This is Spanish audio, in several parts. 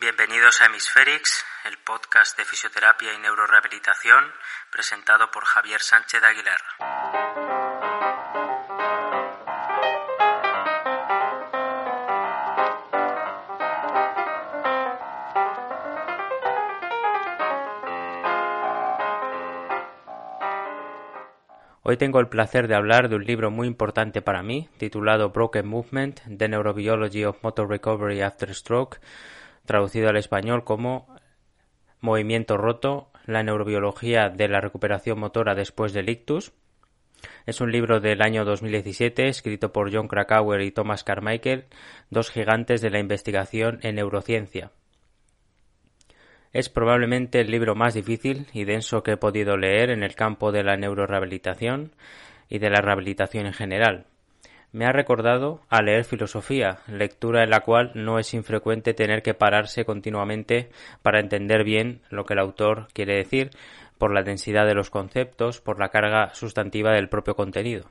Bienvenidos a Hemisferix, el podcast de fisioterapia y neurorehabilitación presentado por Javier Sánchez Aguilar. Hoy tengo el placer de hablar de un libro muy importante para mí, titulado Broken Movement, The Neurobiology of Motor Recovery After Stroke, traducido al español como Movimiento roto, la neurobiología de la recuperación motora después del ictus. Es un libro del año 2017 escrito por John Krakauer y Thomas Carmichael, dos gigantes de la investigación en neurociencia. Es probablemente el libro más difícil y denso que he podido leer en el campo de la neurorehabilitación y de la rehabilitación en general. Me ha recordado a leer filosofía, lectura en la cual no es infrecuente tener que pararse continuamente para entender bien lo que el autor quiere decir, por la densidad de los conceptos, por la carga sustantiva del propio contenido.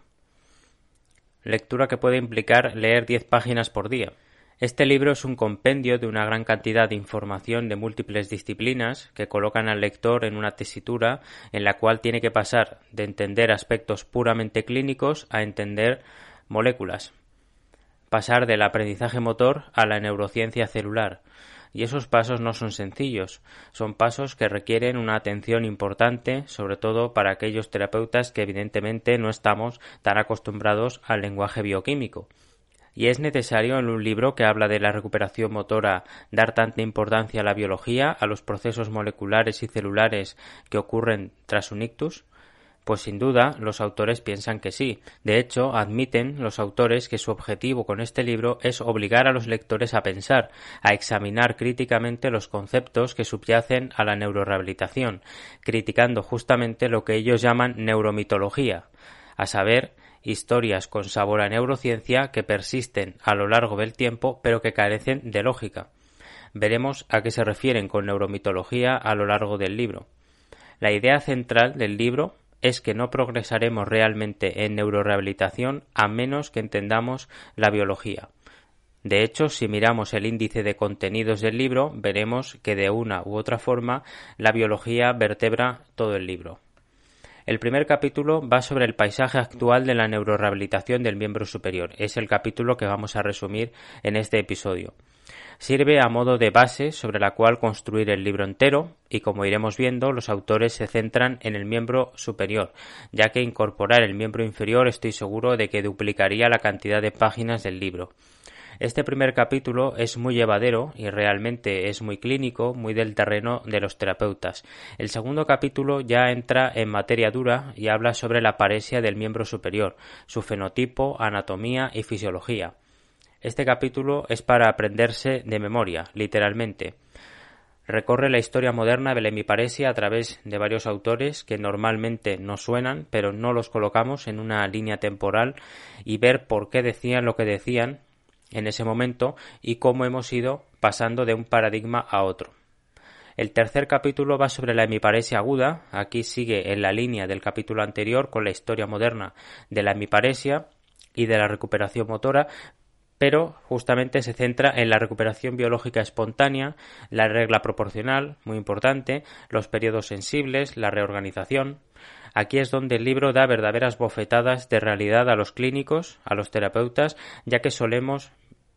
Lectura que puede implicar leer diez páginas por día. Este libro es un compendio de una gran cantidad de información de múltiples disciplinas que colocan al lector en una tesitura en la cual tiene que pasar de entender aspectos puramente clínicos a entender moléculas, pasar del aprendizaje motor a la neurociencia celular. Y esos pasos no son sencillos, son pasos que requieren una atención importante, sobre todo para aquellos terapeutas que evidentemente no estamos tan acostumbrados al lenguaje bioquímico y es necesario en un libro que habla de la recuperación motora dar tanta importancia a la biología, a los procesos moleculares y celulares que ocurren tras un ictus? Pues sin duda los autores piensan que sí. De hecho, admiten los autores que su objetivo con este libro es obligar a los lectores a pensar, a examinar críticamente los conceptos que subyacen a la neurorehabilitación, criticando justamente lo que ellos llaman neuromitología, a saber, historias con sabor a neurociencia que persisten a lo largo del tiempo pero que carecen de lógica. Veremos a qué se refieren con neuromitología a lo largo del libro. La idea central del libro es que no progresaremos realmente en neurorehabilitación a menos que entendamos la biología. De hecho, si miramos el índice de contenidos del libro, veremos que de una u otra forma la biología vertebra todo el libro. El primer capítulo va sobre el paisaje actual de la neurorehabilitación del miembro superior. Es el capítulo que vamos a resumir en este episodio. Sirve a modo de base sobre la cual construir el libro entero y como iremos viendo los autores se centran en el miembro superior, ya que incorporar el miembro inferior estoy seguro de que duplicaría la cantidad de páginas del libro. Este primer capítulo es muy llevadero y realmente es muy clínico, muy del terreno de los terapeutas. El segundo capítulo ya entra en materia dura y habla sobre la paresia del miembro superior, su fenotipo, anatomía y fisiología. Este capítulo es para aprenderse de memoria, literalmente. Recorre la historia moderna de la hemiparesia a través de varios autores que normalmente nos suenan, pero no los colocamos en una línea temporal y ver por qué decían lo que decían en ese momento y cómo hemos ido pasando de un paradigma a otro. El tercer capítulo va sobre la hemiparesia aguda, aquí sigue en la línea del capítulo anterior con la historia moderna de la hemiparesia y de la recuperación motora, pero justamente se centra en la recuperación biológica espontánea, la regla proporcional, muy importante, los periodos sensibles, la reorganización. Aquí es donde el libro da verdaderas bofetadas de realidad a los clínicos, a los terapeutas, ya que solemos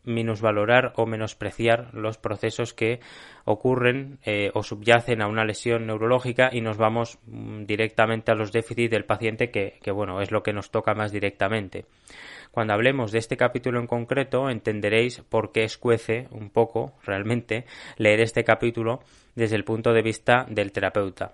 minusvalorar o menospreciar los procesos que ocurren eh, o subyacen a una lesión neurológica y nos vamos mm, directamente a los déficits del paciente que, que, bueno es lo que nos toca más directamente. Cuando hablemos de este capítulo en concreto entenderéis por qué escuece un poco realmente leer este capítulo desde el punto de vista del terapeuta.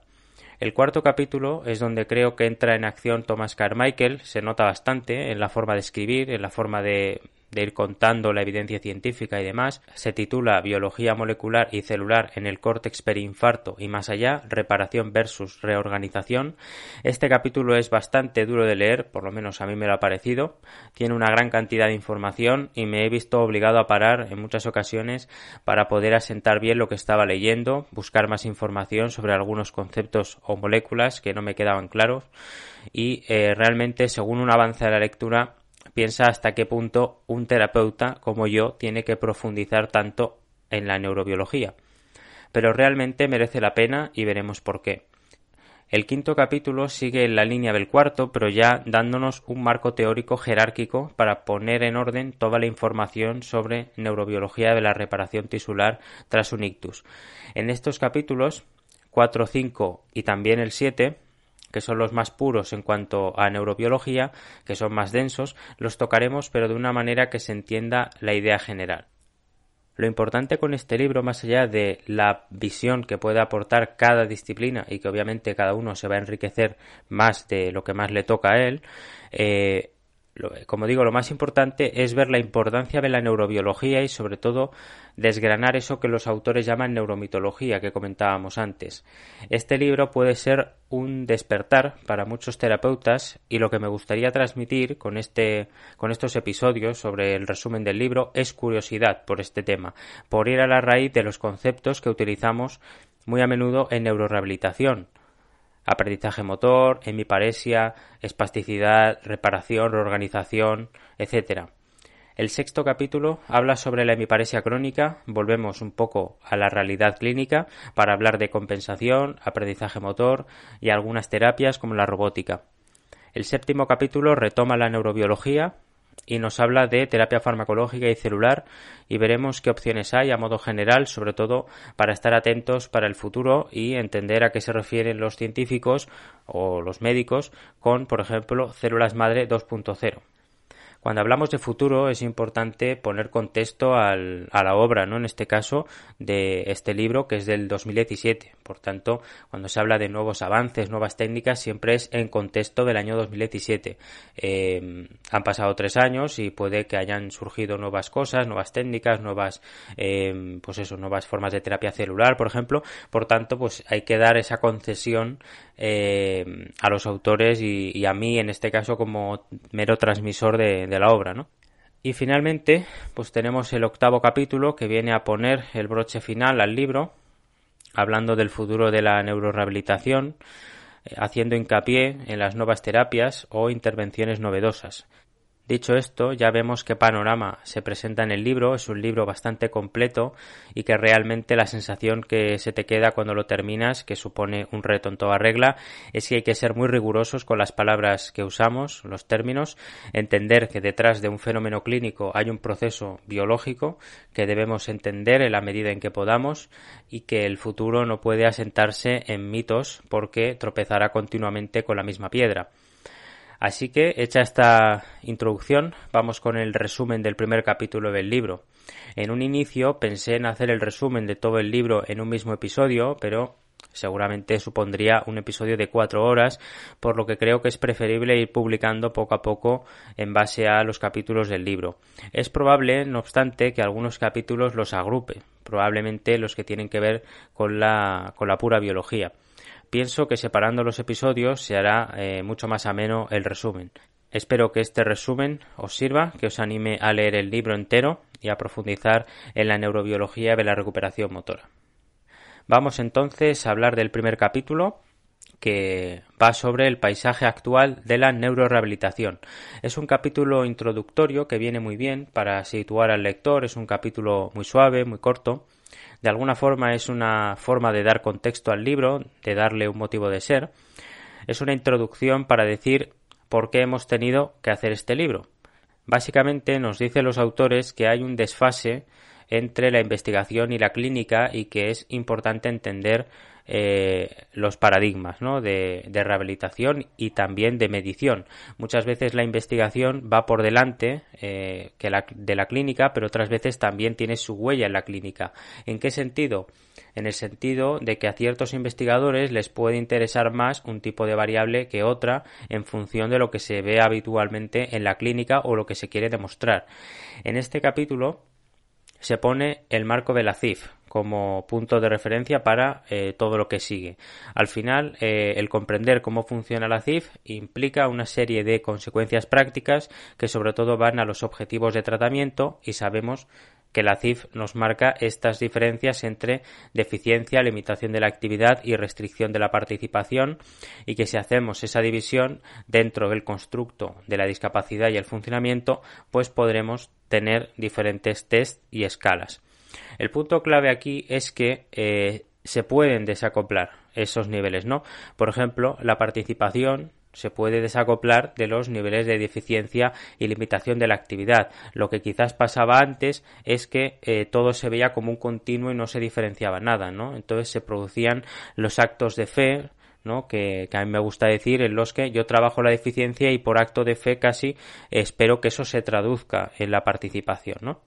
El cuarto capítulo es donde creo que entra en acción Thomas Carmichael, se nota bastante en la forma de escribir, en la forma de, de ir contando la evidencia científica y demás, se titula Biología molecular y celular en el córtex perinfarto y más allá, reparación versus reorganización. Este capítulo es bastante duro de leer, por lo menos a mí me lo ha parecido. Tiene una gran cantidad de información y me he visto obligado a parar en muchas ocasiones para poder asentar bien lo que estaba leyendo, buscar más información sobre algunos conceptos o moléculas que no me quedaban claros y eh, realmente según un avance de la lectura piensa hasta qué punto un terapeuta como yo tiene que profundizar tanto en la neurobiología. pero realmente merece la pena y veremos por qué. El quinto capítulo sigue en la línea del cuarto, pero ya dándonos un marco teórico jerárquico para poner en orden toda la información sobre neurobiología de la reparación tisular tras un ictus. En estos capítulos 4, 5 y también el 7 que son los más puros en cuanto a neurobiología, que son más densos, los tocaremos pero de una manera que se entienda la idea general. Lo importante con este libro, más allá de la visión que puede aportar cada disciplina y que obviamente cada uno se va a enriquecer más de lo que más le toca a él, eh, como digo, lo más importante es ver la importancia de la neurobiología y sobre todo desgranar eso que los autores llaman neuromitología que comentábamos antes. Este libro puede ser un despertar para muchos terapeutas y lo que me gustaría transmitir con este con estos episodios sobre el resumen del libro es curiosidad por este tema, por ir a la raíz de los conceptos que utilizamos muy a menudo en neurorehabilitación aprendizaje motor, hemiparesia, espasticidad, reparación, reorganización, etc. El sexto capítulo habla sobre la hemiparesia crónica, volvemos un poco a la realidad clínica para hablar de compensación, aprendizaje motor y algunas terapias como la robótica. El séptimo capítulo retoma la neurobiología, y nos habla de terapia farmacológica y celular y veremos qué opciones hay a modo general, sobre todo para estar atentos para el futuro y entender a qué se refieren los científicos o los médicos con, por ejemplo, células madre 2.0. Cuando hablamos de futuro es importante poner contexto al, a la obra, ¿no? En este caso de este libro que es del 2017. Por tanto, cuando se habla de nuevos avances, nuevas técnicas, siempre es en contexto del año 2017. Eh, han pasado tres años y puede que hayan surgido nuevas cosas, nuevas técnicas, nuevas, eh, pues eso, nuevas formas de terapia celular, por ejemplo. Por tanto, pues hay que dar esa concesión eh, a los autores y, y, a mí, en este caso, como mero transmisor de, de la obra, ¿no? Y finalmente, pues tenemos el octavo capítulo que viene a poner el broche final al libro, hablando del futuro de la neurorehabilitación, eh, haciendo hincapié en las nuevas terapias o intervenciones novedosas, Dicho esto, ya vemos qué panorama se presenta en el libro, es un libro bastante completo y que realmente la sensación que se te queda cuando lo terminas, que supone un reto en toda regla, es que hay que ser muy rigurosos con las palabras que usamos, los términos, entender que detrás de un fenómeno clínico hay un proceso biológico que debemos entender en la medida en que podamos y que el futuro no puede asentarse en mitos porque tropezará continuamente con la misma piedra. Así que, hecha esta introducción, vamos con el resumen del primer capítulo del libro. En un inicio pensé en hacer el resumen de todo el libro en un mismo episodio, pero seguramente supondría un episodio de cuatro horas, por lo que creo que es preferible ir publicando poco a poco en base a los capítulos del libro. Es probable, no obstante, que algunos capítulos los agrupe, probablemente los que tienen que ver con la, con la pura biología. Pienso que separando los episodios se hará eh, mucho más ameno el resumen. Espero que este resumen os sirva, que os anime a leer el libro entero y a profundizar en la neurobiología de la recuperación motora. Vamos entonces a hablar del primer capítulo, que va sobre el paisaje actual de la neurorehabilitación. Es un capítulo introductorio que viene muy bien para situar al lector, es un capítulo muy suave, muy corto, de alguna forma es una forma de dar contexto al libro, de darle un motivo de ser. Es una introducción para decir por qué hemos tenido que hacer este libro. Básicamente nos dicen los autores que hay un desfase entre la investigación y la clínica y que es importante entender eh, los paradigmas ¿no? de, rehabilitación y también de medición. Muchas veces la investigación va por delante eh, de la clínica, pero otras veces también tiene su huella en la clínica. ¿En qué sentido? En el sentido de que a ciertos investigadores les puede interesar más un tipo de variable que otra en función de lo que se ve habitualmente en la clínica o lo que se quiere demostrar. En este capítulo se pone el marco de la CIF como punto de referencia para eh, todo lo que sigue. Al final, eh, el comprender cómo funciona la CIF implica una serie de consecuencias prácticas que sobre todo van a los objetivos de tratamiento y sabemos que la CIF nos marca estas diferencias entre deficiencia, limitación de la actividad y restricción de la participación y que si hacemos esa división dentro del constructo de la discapacidad y el funcionamiento, pues podremos tener diferentes test y escalas. El punto clave aquí es que eh, se pueden desacoplar esos niveles, ¿no? Por ejemplo, la participación se puede desacoplar de los niveles de deficiencia y limitación de la actividad. Lo que quizás pasaba antes es que eh, todo se veía como un continuo y no se diferenciaba nada, ¿no? Entonces se producían los actos de fe, ¿no? Que, que, a mí me gusta decir en los que yo trabajo la deficiencia y por acto de fe casi espero que eso se traduzca en la participación, ¿no?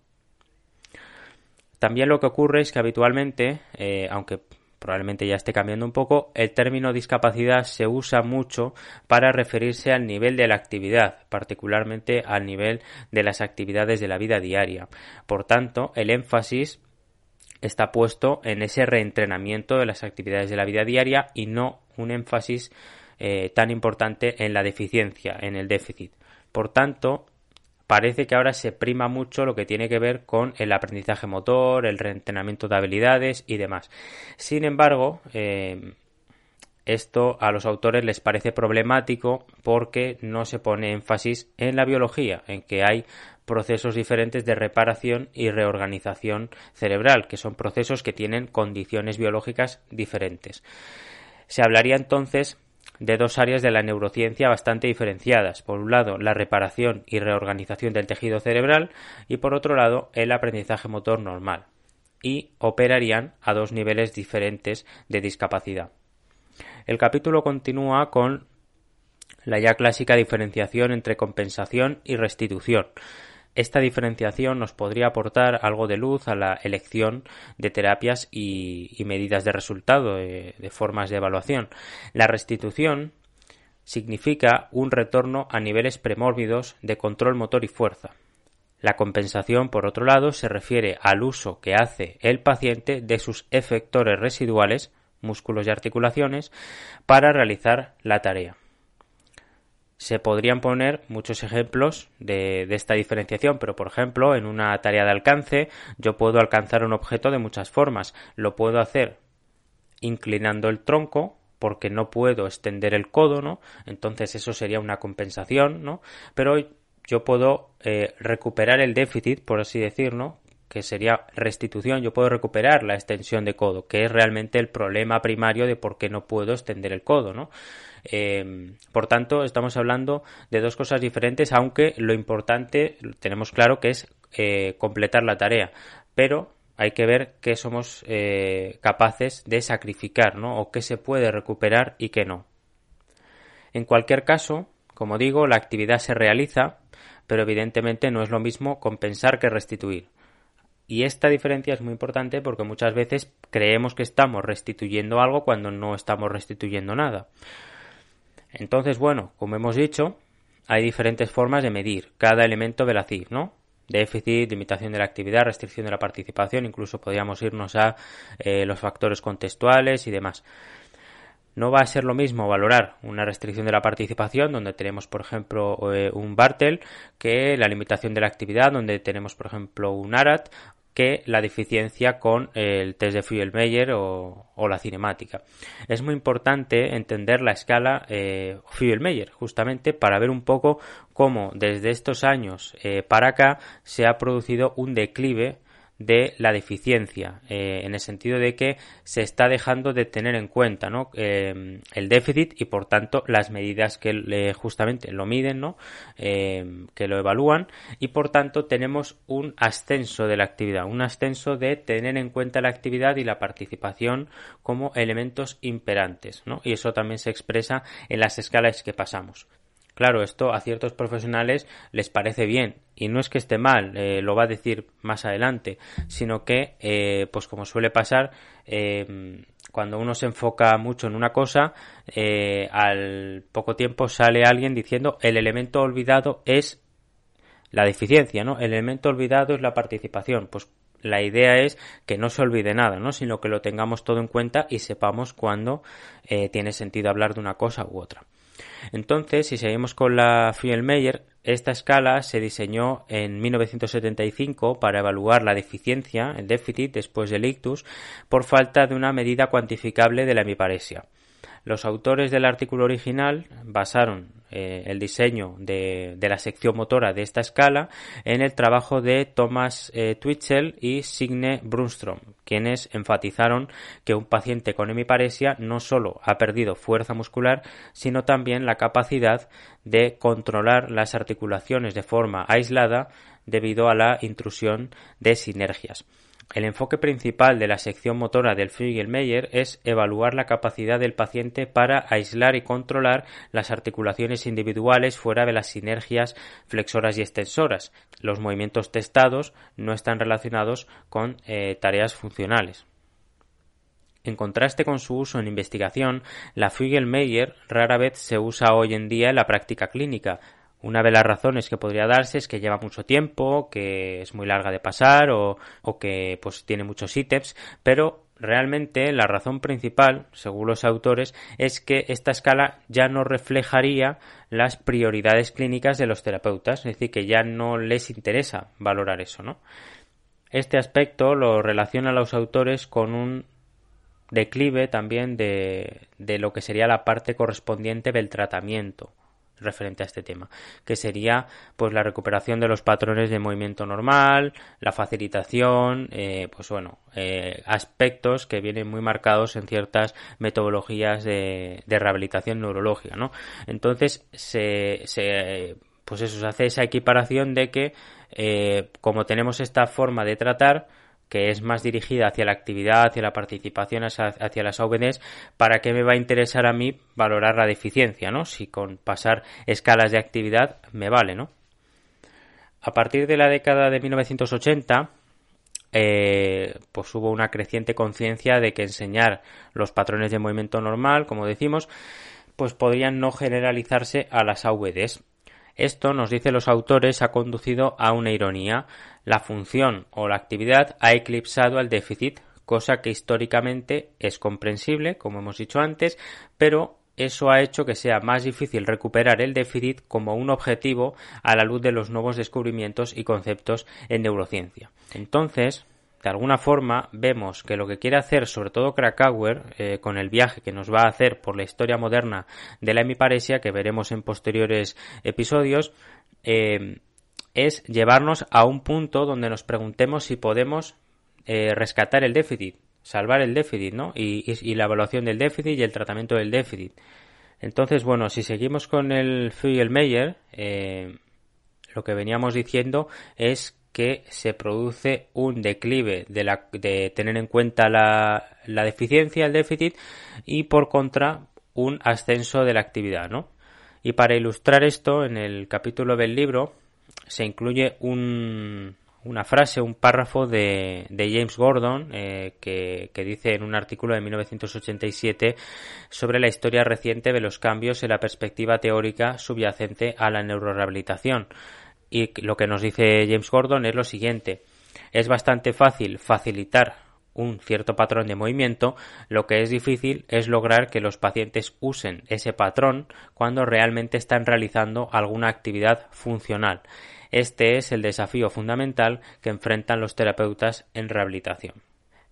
También lo que ocurre es que habitualmente, eh, aunque probablemente ya esté cambiando un poco, el término discapacidad se usa mucho para referirse al nivel de la actividad, particularmente al nivel de las actividades de la vida diaria. Por tanto, el énfasis está puesto en ese reentrenamiento de las actividades de la vida diaria y no un énfasis eh, tan importante en la deficiencia, en el déficit. Por tanto, parece que ahora se prima mucho lo que tiene que ver con el aprendizaje motor, el reentrenamiento de habilidades y demás. Sin embargo, eh, esto a los autores les parece problemático porque no se pone énfasis en la biología, en que hay procesos diferentes de reparación y reorganización cerebral, que son procesos que tienen condiciones biológicas diferentes. Se hablaría entonces de dos áreas de la neurociencia bastante diferenciadas. Por un lado, la reparación y reorganización del tejido cerebral y por otro lado, el aprendizaje motor normal. Y operarían a dos niveles diferentes de discapacidad. El capítulo continúa con la ya clásica diferenciación entre compensación y restitución, esta diferenciación nos podría aportar algo de luz a la elección de terapias y, medidas de resultado, de, de formas de evaluación. La restitución significa un retorno a niveles premórbidos de control motor y fuerza. La compensación, por otro lado, se refiere al uso que hace el paciente de sus efectores residuales, músculos y articulaciones, para realizar la tarea se podrían poner muchos ejemplos de, esta diferenciación, pero por ejemplo, en una tarea de alcance, yo puedo alcanzar un objeto de muchas formas. Lo puedo hacer inclinando el tronco, porque no puedo extender el codo, ¿no? Entonces eso sería una compensación, ¿no? Pero yo puedo eh, recuperar el déficit, por así decirlo, que sería restitución, yo puedo recuperar la extensión de codo, que es realmente el problema primario de por qué no puedo extender el codo, ¿no? Eh, por tanto, estamos hablando de dos cosas diferentes, aunque lo importante tenemos claro que es eh, completar la tarea, pero hay que ver qué somos eh, capaces de sacrificar, ¿no? O qué se puede recuperar y qué no. En cualquier caso, como digo, la actividad se realiza, pero evidentemente no es lo mismo compensar que restituir. Y esta diferencia es muy importante porque muchas veces creemos que estamos restituyendo algo cuando no estamos restituyendo nada. Entonces, bueno, como hemos dicho, hay diferentes formas de medir cada elemento de la CIF, ¿no? Déficit, limitación de la actividad, restricción de la participación, incluso podríamos irnos a eh, los factores contextuales y demás. No va a ser lo mismo valorar una restricción de la participación, donde tenemos, por ejemplo, eh, un Bartel, que la limitación de la actividad, donde tenemos, por ejemplo, un ARAT, que la deficiencia con el test de Fuel-Meyer o, la cinemática. Es muy importante entender la escala eh, Fuel-Meyer, justamente para ver un poco cómo desde estos años eh, para acá se ha producido un declive de la deficiencia, eh, en el sentido de que se está dejando de tener en cuenta ¿no? Eh, el déficit y por tanto las medidas que justamente lo miden, ¿no? Eh, que lo evalúan y por tanto tenemos un ascenso de la actividad, un ascenso de tener en cuenta la actividad y la participación como elementos imperantes, ¿no? y eso también se expresa en las escalas que pasamos. Claro, esto a ciertos profesionales les parece bien y no es que esté mal, eh, lo va a decir más adelante, sino que, eh, pues como suele pasar, eh, cuando uno se enfoca mucho en una cosa, al poco tiempo sale alguien diciendo el elemento olvidado es la deficiencia, ¿no? El elemento olvidado es la participación. Pues la idea es que no se olvide nada, ¿no? Sino que lo tengamos todo en cuenta y sepamos cuándo tiene sentido hablar de una cosa u otra. Entonces, si seguimos con la Friel-Meyer, esta escala se diseñó en 1975 para evaluar la deficiencia, el déficit después del ictus, por falta de una medida cuantificable de la hemiparesia. Los autores del artículo original basaron eh, el diseño de, la sección motora de esta escala en el trabajo de Thomas eh, Twitchell y Signe Brunstrom, quienes enfatizaron que un paciente con hemiparesia no solo ha perdido fuerza muscular, sino también la capacidad de controlar las articulaciones de forma aislada debido a la intrusión de sinergias. El enfoque principal de la sección motora del Flügel-Meyer es evaluar la capacidad del paciente para aislar y controlar las articulaciones individuales fuera de las sinergias flexoras y extensoras. Los movimientos testados no están relacionados con eh, tareas funcionales. En contraste con su uso en investigación, la Flügel-Meyer rara vez se usa hoy en día en la práctica clínica, una de las razones que podría darse es que lleva mucho tiempo, que es muy larga de pasar o, que pues tiene muchos ítems, pero realmente la razón principal, según los autores, es que esta escala ya no reflejaría las prioridades clínicas de los terapeutas, es decir, que ya no les interesa valorar eso, ¿no? Este aspecto lo relacionan los autores con un declive también de, de lo que sería la parte correspondiente del tratamiento referente a este tema, que sería pues la recuperación de los patrones de movimiento normal, la facilitación, eh, pues bueno, eh, aspectos que vienen muy marcados en ciertas metodologías de, rehabilitación neurológica, ¿no? Entonces se, pues eso se hace esa equiparación de que eh, como tenemos esta forma de tratar que es más dirigida hacia la actividad, hacia la participación, hacia las AVDs, ¿para qué me va a interesar a mí valorar la deficiencia, ¿no? Si con pasar escalas de actividad me vale, ¿no? A partir de la década de 1980, eh, pues hubo una creciente conciencia de que enseñar los patrones de movimiento normal, como decimos, pues podrían no generalizarse a las AVDs. Esto, nos dicen los autores, ha conducido a una ironía. La función o la actividad ha eclipsado al déficit, cosa que históricamente es comprensible, como hemos dicho antes, pero eso ha hecho que sea más difícil recuperar el déficit como un objetivo a la luz de los nuevos descubrimientos y conceptos en neurociencia. Entonces, de alguna forma vemos que lo que quiere hacer sobre todo Krakauer eh, con el viaje que nos va a hacer por la historia moderna de la hemiparesia que veremos en posteriores episodios eh, es llevarnos a un punto donde nos preguntemos si podemos eh, rescatar el déficit, salvar el déficit, ¿no? Y, la evaluación del déficit y el tratamiento del déficit. Entonces, bueno, si seguimos con el Fugel-Meyer, lo que veníamos diciendo es que se produce un declive de, tener en cuenta la, la, deficiencia, el déficit, y por contra un ascenso de la actividad, ¿no? Y para ilustrar esto, en el capítulo del libro se incluye un, una frase, un párrafo de, de James Gordon eh, que, que, dice en un artículo de 1987 sobre la historia reciente de los cambios en la perspectiva teórica subyacente a la neurorehabilitación. Y lo que nos dice James Gordon es lo siguiente. Es bastante fácil facilitar un cierto patrón de movimiento, lo que es difícil es lograr que los pacientes usen ese patrón cuando realmente están realizando alguna actividad funcional. Este es el desafío fundamental que enfrentan los terapeutas en rehabilitación.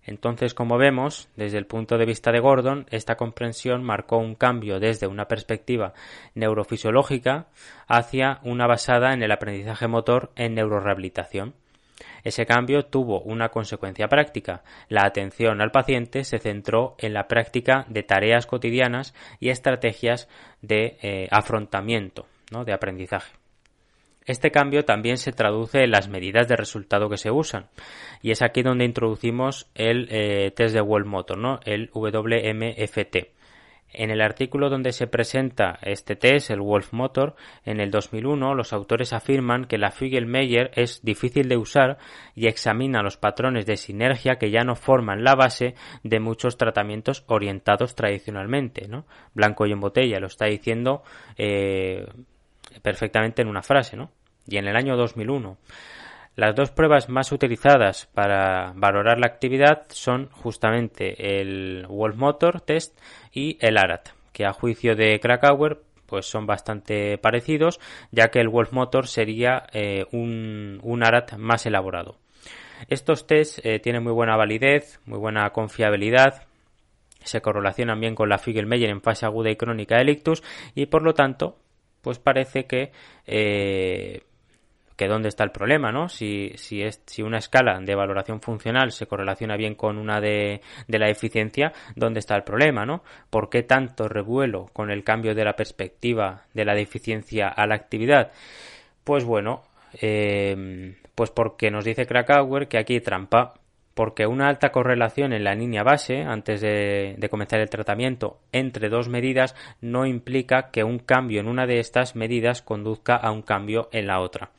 Entonces, como vemos, desde el punto de vista de Gordon, esta comprensión marcó un cambio desde una perspectiva neurofisiológica hacia una basada en el aprendizaje motor en neurorehabilitación. Ese cambio tuvo una consecuencia práctica. La atención al paciente se centró en la práctica de tareas cotidianas y estrategias de eh, afrontamiento, ¿no? de aprendizaje. Este cambio también se traduce en las medidas de resultado que se usan. Y es aquí donde introducimos el eh, test de Wolf Motor, ¿no? el WMFT. En el artículo donde se presenta este test, el Wolf Motor, en el 2001, los autores afirman que la Fugel-Meyer es difícil de usar y examina los patrones de sinergia que ya no forman la base de muchos tratamientos orientados tradicionalmente. ¿no? Blanco y en botella, lo está diciendo eh, perfectamente en una frase, ¿no? Y en el año 2001. Las dos pruebas más utilizadas para valorar la actividad son justamente el Wolf Motor Test y el ARAT, que a juicio de Krakauer pues son bastante parecidos, ya que el Wolf Motor sería eh, un, un, ARAT más elaborado. Estos tests eh, tienen muy buena validez, muy buena confiabilidad, se correlacionan bien con la Figel-Meyer en fase aguda y crónica del ictus y por lo tanto pues parece que eh, que dónde está el problema, ¿no? Si, si, es, si una escala de valoración funcional se correlaciona bien con una de, de la eficiencia, ¿dónde está el problema, ¿no? ¿Por qué tanto revuelo con el cambio de la perspectiva de la deficiencia a la actividad? Pues bueno, eh, pues porque nos dice Krakauer que aquí trampa, porque una alta correlación en la línea base, antes de, de, comenzar el tratamiento, entre dos medidas no implica que un cambio en una de estas medidas conduzca a un cambio en la otra.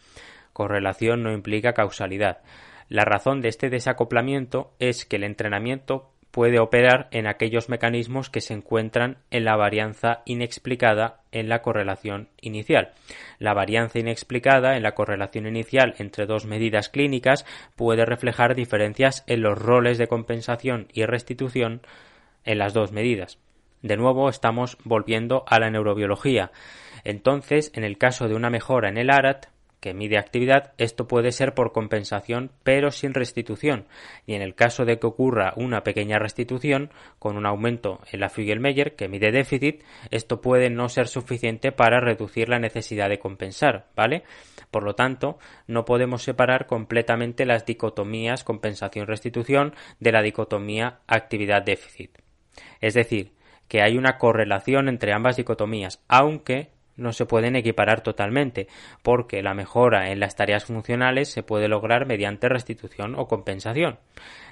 Correlación no implica causalidad. La razón de este desacoplamiento es que el entrenamiento puede operar en aquellos mecanismos que se encuentran en la varianza inexplicada en la correlación inicial. La varianza inexplicada en la correlación inicial entre dos medidas clínicas puede reflejar diferencias en los roles de compensación y restitución en las dos medidas. De nuevo estamos volviendo a la neurobiología. Entonces, en el caso de una mejora en el ARAT, que mide actividad, esto puede ser por compensación pero sin restitución. Y en el caso de que ocurra una pequeña restitución con un aumento en la Fugel-Meyer que mide déficit, esto puede no ser suficiente para reducir la necesidad de compensar, ¿vale? Por lo tanto, no podemos separar completamente las dicotomías compensación-restitución de la dicotomía actividad-déficit. Es decir, que hay una correlación entre ambas dicotomías, aunque no se pueden equiparar totalmente, porque la mejora en las tareas funcionales se puede lograr mediante restitución o compensación.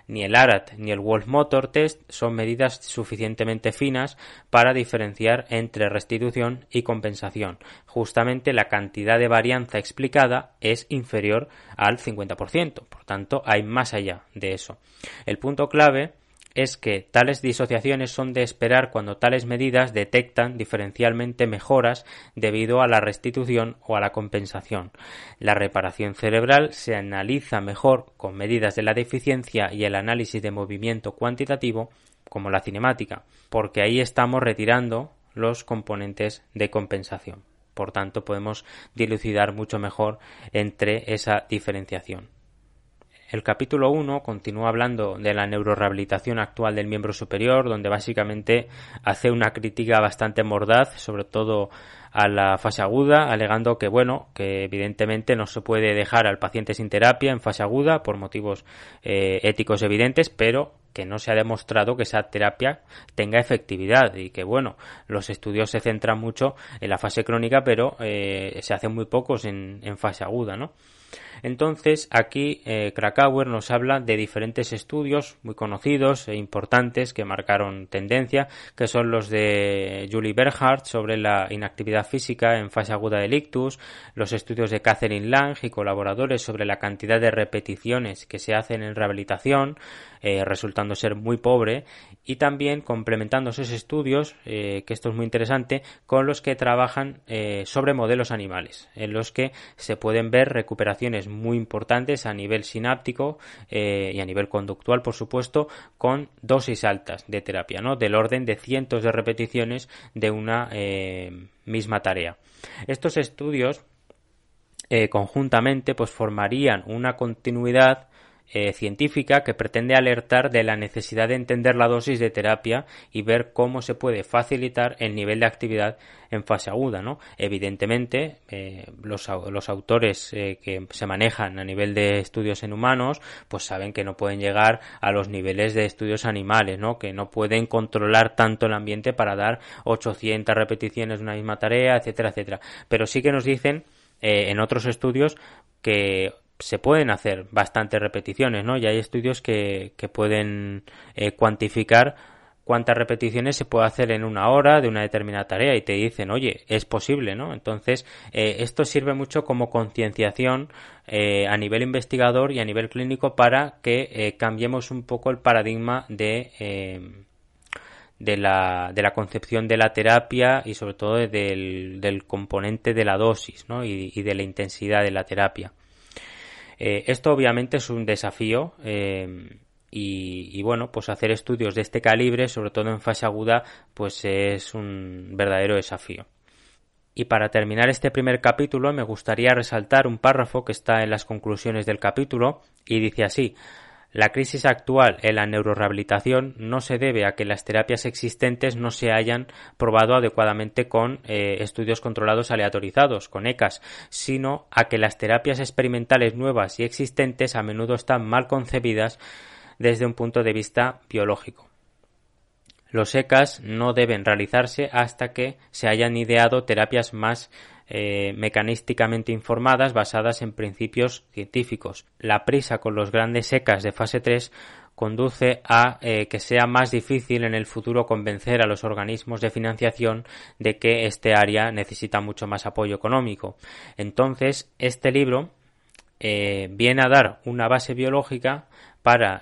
Ni el ARAT ni el Wolf Motor Test son medidas suficientemente finas para diferenciar entre restitución y compensación. Justamente la cantidad de varianza explicada es inferior al 50%, por tanto hay más allá de eso. El punto clave es que tales disociaciones son de esperar cuando tales medidas detectan diferencialmente mejoras debido a la restitución o a la compensación. La reparación cerebral se analiza mejor con medidas de la deficiencia y el análisis de movimiento cuantitativo como la cinemática, porque ahí estamos retirando los componentes de compensación. Por tanto, podemos dilucidar mucho mejor entre esa diferenciación. El capítulo 1 continúa hablando de la neurorehabilitación actual del miembro superior, donde básicamente hace una crítica bastante mordaz, sobre todo a la fase aguda, alegando que, bueno, que evidentemente no se puede dejar al paciente sin terapia en fase aguda por motivos eh, éticos evidentes, pero que no se ha demostrado que esa terapia tenga efectividad y que bueno los estudios se centran mucho en la fase crónica pero eh, se hacen muy pocos en, en fase aguda no entonces, aquí eh, Krakauer nos habla de diferentes estudios muy conocidos e importantes que marcaron tendencia, que son los de Julie Berhardt sobre la inactividad física en fase aguda del ictus, los estudios de Catherine Lang y colaboradores sobre la cantidad de repeticiones que se hacen en rehabilitación, eh, resultando ser muy pobre, y también complementando esos estudios, eh, que esto es muy interesante, con los que trabajan sobre modelos animales, en los que se pueden ver recuperaciones muy importantes a nivel sináptico eh, y a nivel conductual, por supuesto, con dosis altas de terapia, ¿no? Del orden de cientos de repeticiones de una eh, misma tarea. Estos estudios eh, conjuntamente pues formarían una continuidad eh, científica que pretende alertar de la necesidad de entender la dosis de terapia y ver cómo se puede facilitar el nivel de actividad en fase aguda. ¿no? Evidentemente, eh, los, los, autores eh, que se manejan a nivel de estudios en humanos, pues saben que no pueden llegar a los niveles de estudios animales, ¿no? que no pueden controlar tanto el ambiente para dar 800 repeticiones de una misma tarea, etcétera, etcétera. Pero sí que nos dicen en otros estudios que se pueden hacer bastantes repeticiones, ¿no? Y hay estudios que, que pueden eh, cuantificar cuántas repeticiones se puede hacer en una hora de una determinada tarea y te dicen, oye, es posible, ¿no? Entonces, eh, esto sirve mucho como concienciación eh, a nivel investigador y a nivel clínico para que cambiemos un poco el paradigma de de la, de la concepción de la terapia y sobre todo del, del componente de la dosis ¿no? y de la intensidad de la terapia. Eh, esto obviamente es un desafío eh, y, bueno, pues hacer estudios de este calibre, sobre todo en fase aguda, pues es un verdadero desafío. Y para terminar este primer capítulo me gustaría resaltar un párrafo que está en las conclusiones del capítulo y dice así La crisis actual en la neurorehabilitación no se debe a que las terapias existentes no se hayan probado adecuadamente con eh, estudios controlados aleatorizados, con ECAS, sino a que las terapias experimentales nuevas y existentes a menudo están mal concebidas desde un punto de vista biológico. Los ECAS no deben realizarse hasta que se hayan ideado terapias más eh, mecanísticamente informadas basadas en principios científicos. La prisa con los grandes ECAS de fase 3 conduce a eh, que sea más difícil en el futuro convencer a los organismos de financiación de que este área necesita mucho más apoyo económico. Entonces, este libro eh, viene a dar una base biológica para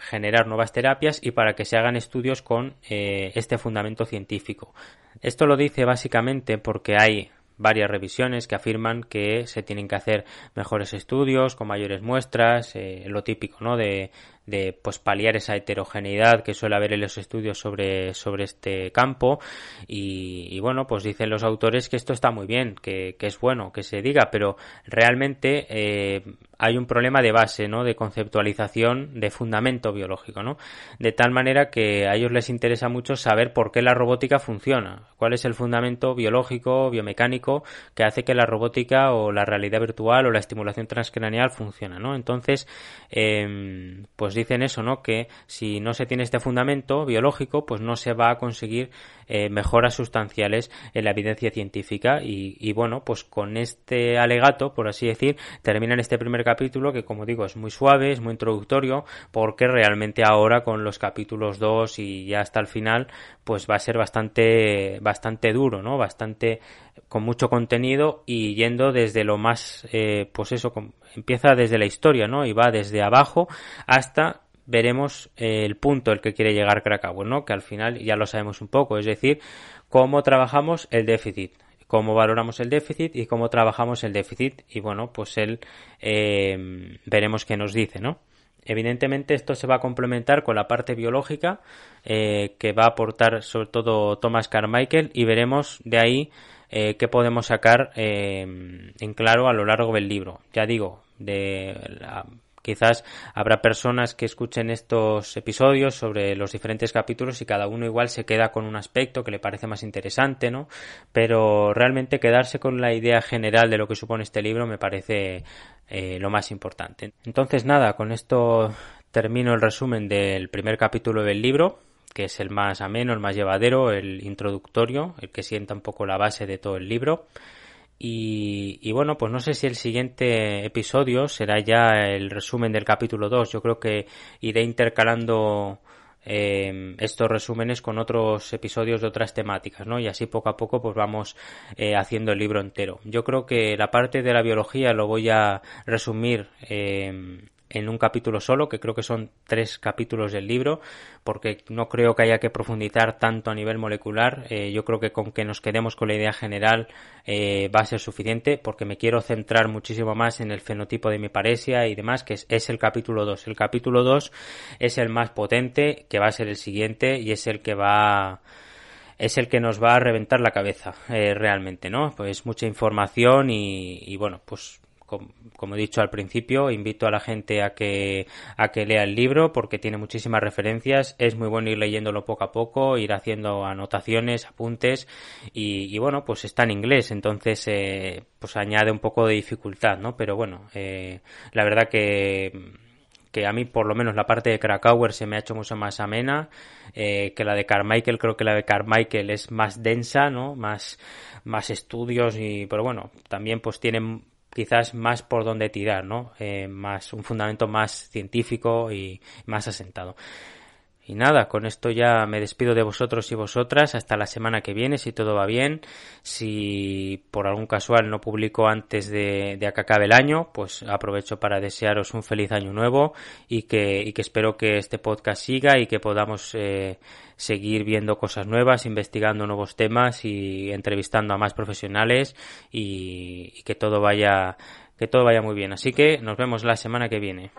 generar nuevas terapias y para que se hagan estudios con este fundamento científico. Esto lo dice básicamente porque hay varias revisiones que afirman que se tienen que hacer mejores estudios con mayores muestras, eh, lo típico, ¿no? De, de pues paliar esa heterogeneidad que suele haber en los estudios sobre, sobre este campo y, bueno pues dicen los autores que esto está muy bien que, que es bueno que se diga pero realmente eh, hay un problema de base, ¿no? De conceptualización, de fundamento biológico, ¿no? De tal manera que a ellos les interesa mucho saber por qué la robótica funciona, cuál es el fundamento biológico, biomecánico que hace que la robótica o la realidad virtual o la estimulación transcranial funcione, ¿no? Entonces, eh, pues dicen eso, ¿no? Que si no se tiene este fundamento biológico, pues no se va a conseguir eh, mejoras sustanciales en la evidencia científica y, bueno, pues con este alegato, por así decir, terminan este primer capítulo que como digo es muy suave, es muy introductorio, porque realmente ahora con los capítulos 2 y ya hasta el final, pues va a ser bastante, bastante duro, ¿no? Bastante con mucho contenido y yendo desde lo más, eh, pues eso, empieza desde la historia, ¿no? Y va desde abajo hasta veremos eh, el punto el que quiere llegar Krakauer, ¿no? Que al final ya lo sabemos un poco, es decir, cómo trabajamos el déficit, cómo valoramos el déficit y cómo trabajamos el déficit y bueno, pues él eh, veremos qué nos dice, ¿no? Evidentemente esto se va a complementar con la parte biológica eh, que va a aportar sobre todo Thomas Carmichael y veremos de ahí eh, qué podemos sacar eh, en claro a lo largo del libro. Ya digo, de Quizás habrá personas que escuchen estos episodios sobre los diferentes capítulos y cada uno igual se queda con un aspecto que le parece más interesante, ¿no? Pero realmente quedarse con la idea general de lo que supone este libro me parece eh, lo más importante. Entonces nada, con esto termino el resumen del primer capítulo del libro que es el más ameno, el más llevadero, el introductorio, el que sienta un poco la base de todo el libro. Y, bueno, pues no sé si el siguiente episodio será ya el resumen del capítulo 2. Yo creo que iré intercalando eh, estos resúmenes con otros episodios de otras temáticas, ¿no? Y así poco a poco pues vamos eh, haciendo el libro entero. Yo creo que la parte de la biología lo voy a resumir eh, en un capítulo solo, que creo que son tres capítulos del libro, porque no creo que haya que profundizar tanto a nivel molecular. Eh, yo creo que con que nos quedemos con la idea general eh, va a ser suficiente, porque me quiero centrar muchísimo más en el fenotipo de mi paresia y demás, que es, el capítulo 2. El capítulo 2 es el más potente, que va a ser el siguiente, y es el que va es el que nos va a reventar la cabeza eh, realmente, ¿no? Pues mucha información y, y bueno, pues como, he dicho al principio, invito a la gente a que, a que lea el libro porque tiene muchísimas referencias. Es muy bueno ir leyéndolo poco a poco, ir haciendo anotaciones, apuntes y, bueno, pues está en inglés, entonces eh, pues añade un poco de dificultad, ¿no? Pero bueno, eh, la verdad que que a mí por lo menos la parte de Krakauer se me ha hecho mucho más amena eh, que la de Carmichael creo que la de Carmichael es más densa no más más estudios y pero bueno también pues tienen quizás más por donde tirar, ¿no? Eh, más un fundamento más científico y más asentado. Y nada, con esto ya me despido de vosotros y vosotras hasta la semana que viene, si todo va bien. Si por algún casual no publico antes de, de que acabe el año, pues aprovecho para desearos un feliz año nuevo y que, y que espero que este podcast siga y que podamos eh, seguir viendo cosas nuevas, investigando nuevos temas y entrevistando a más profesionales y, y que todo vaya que todo vaya muy bien. Así que nos vemos la semana que viene.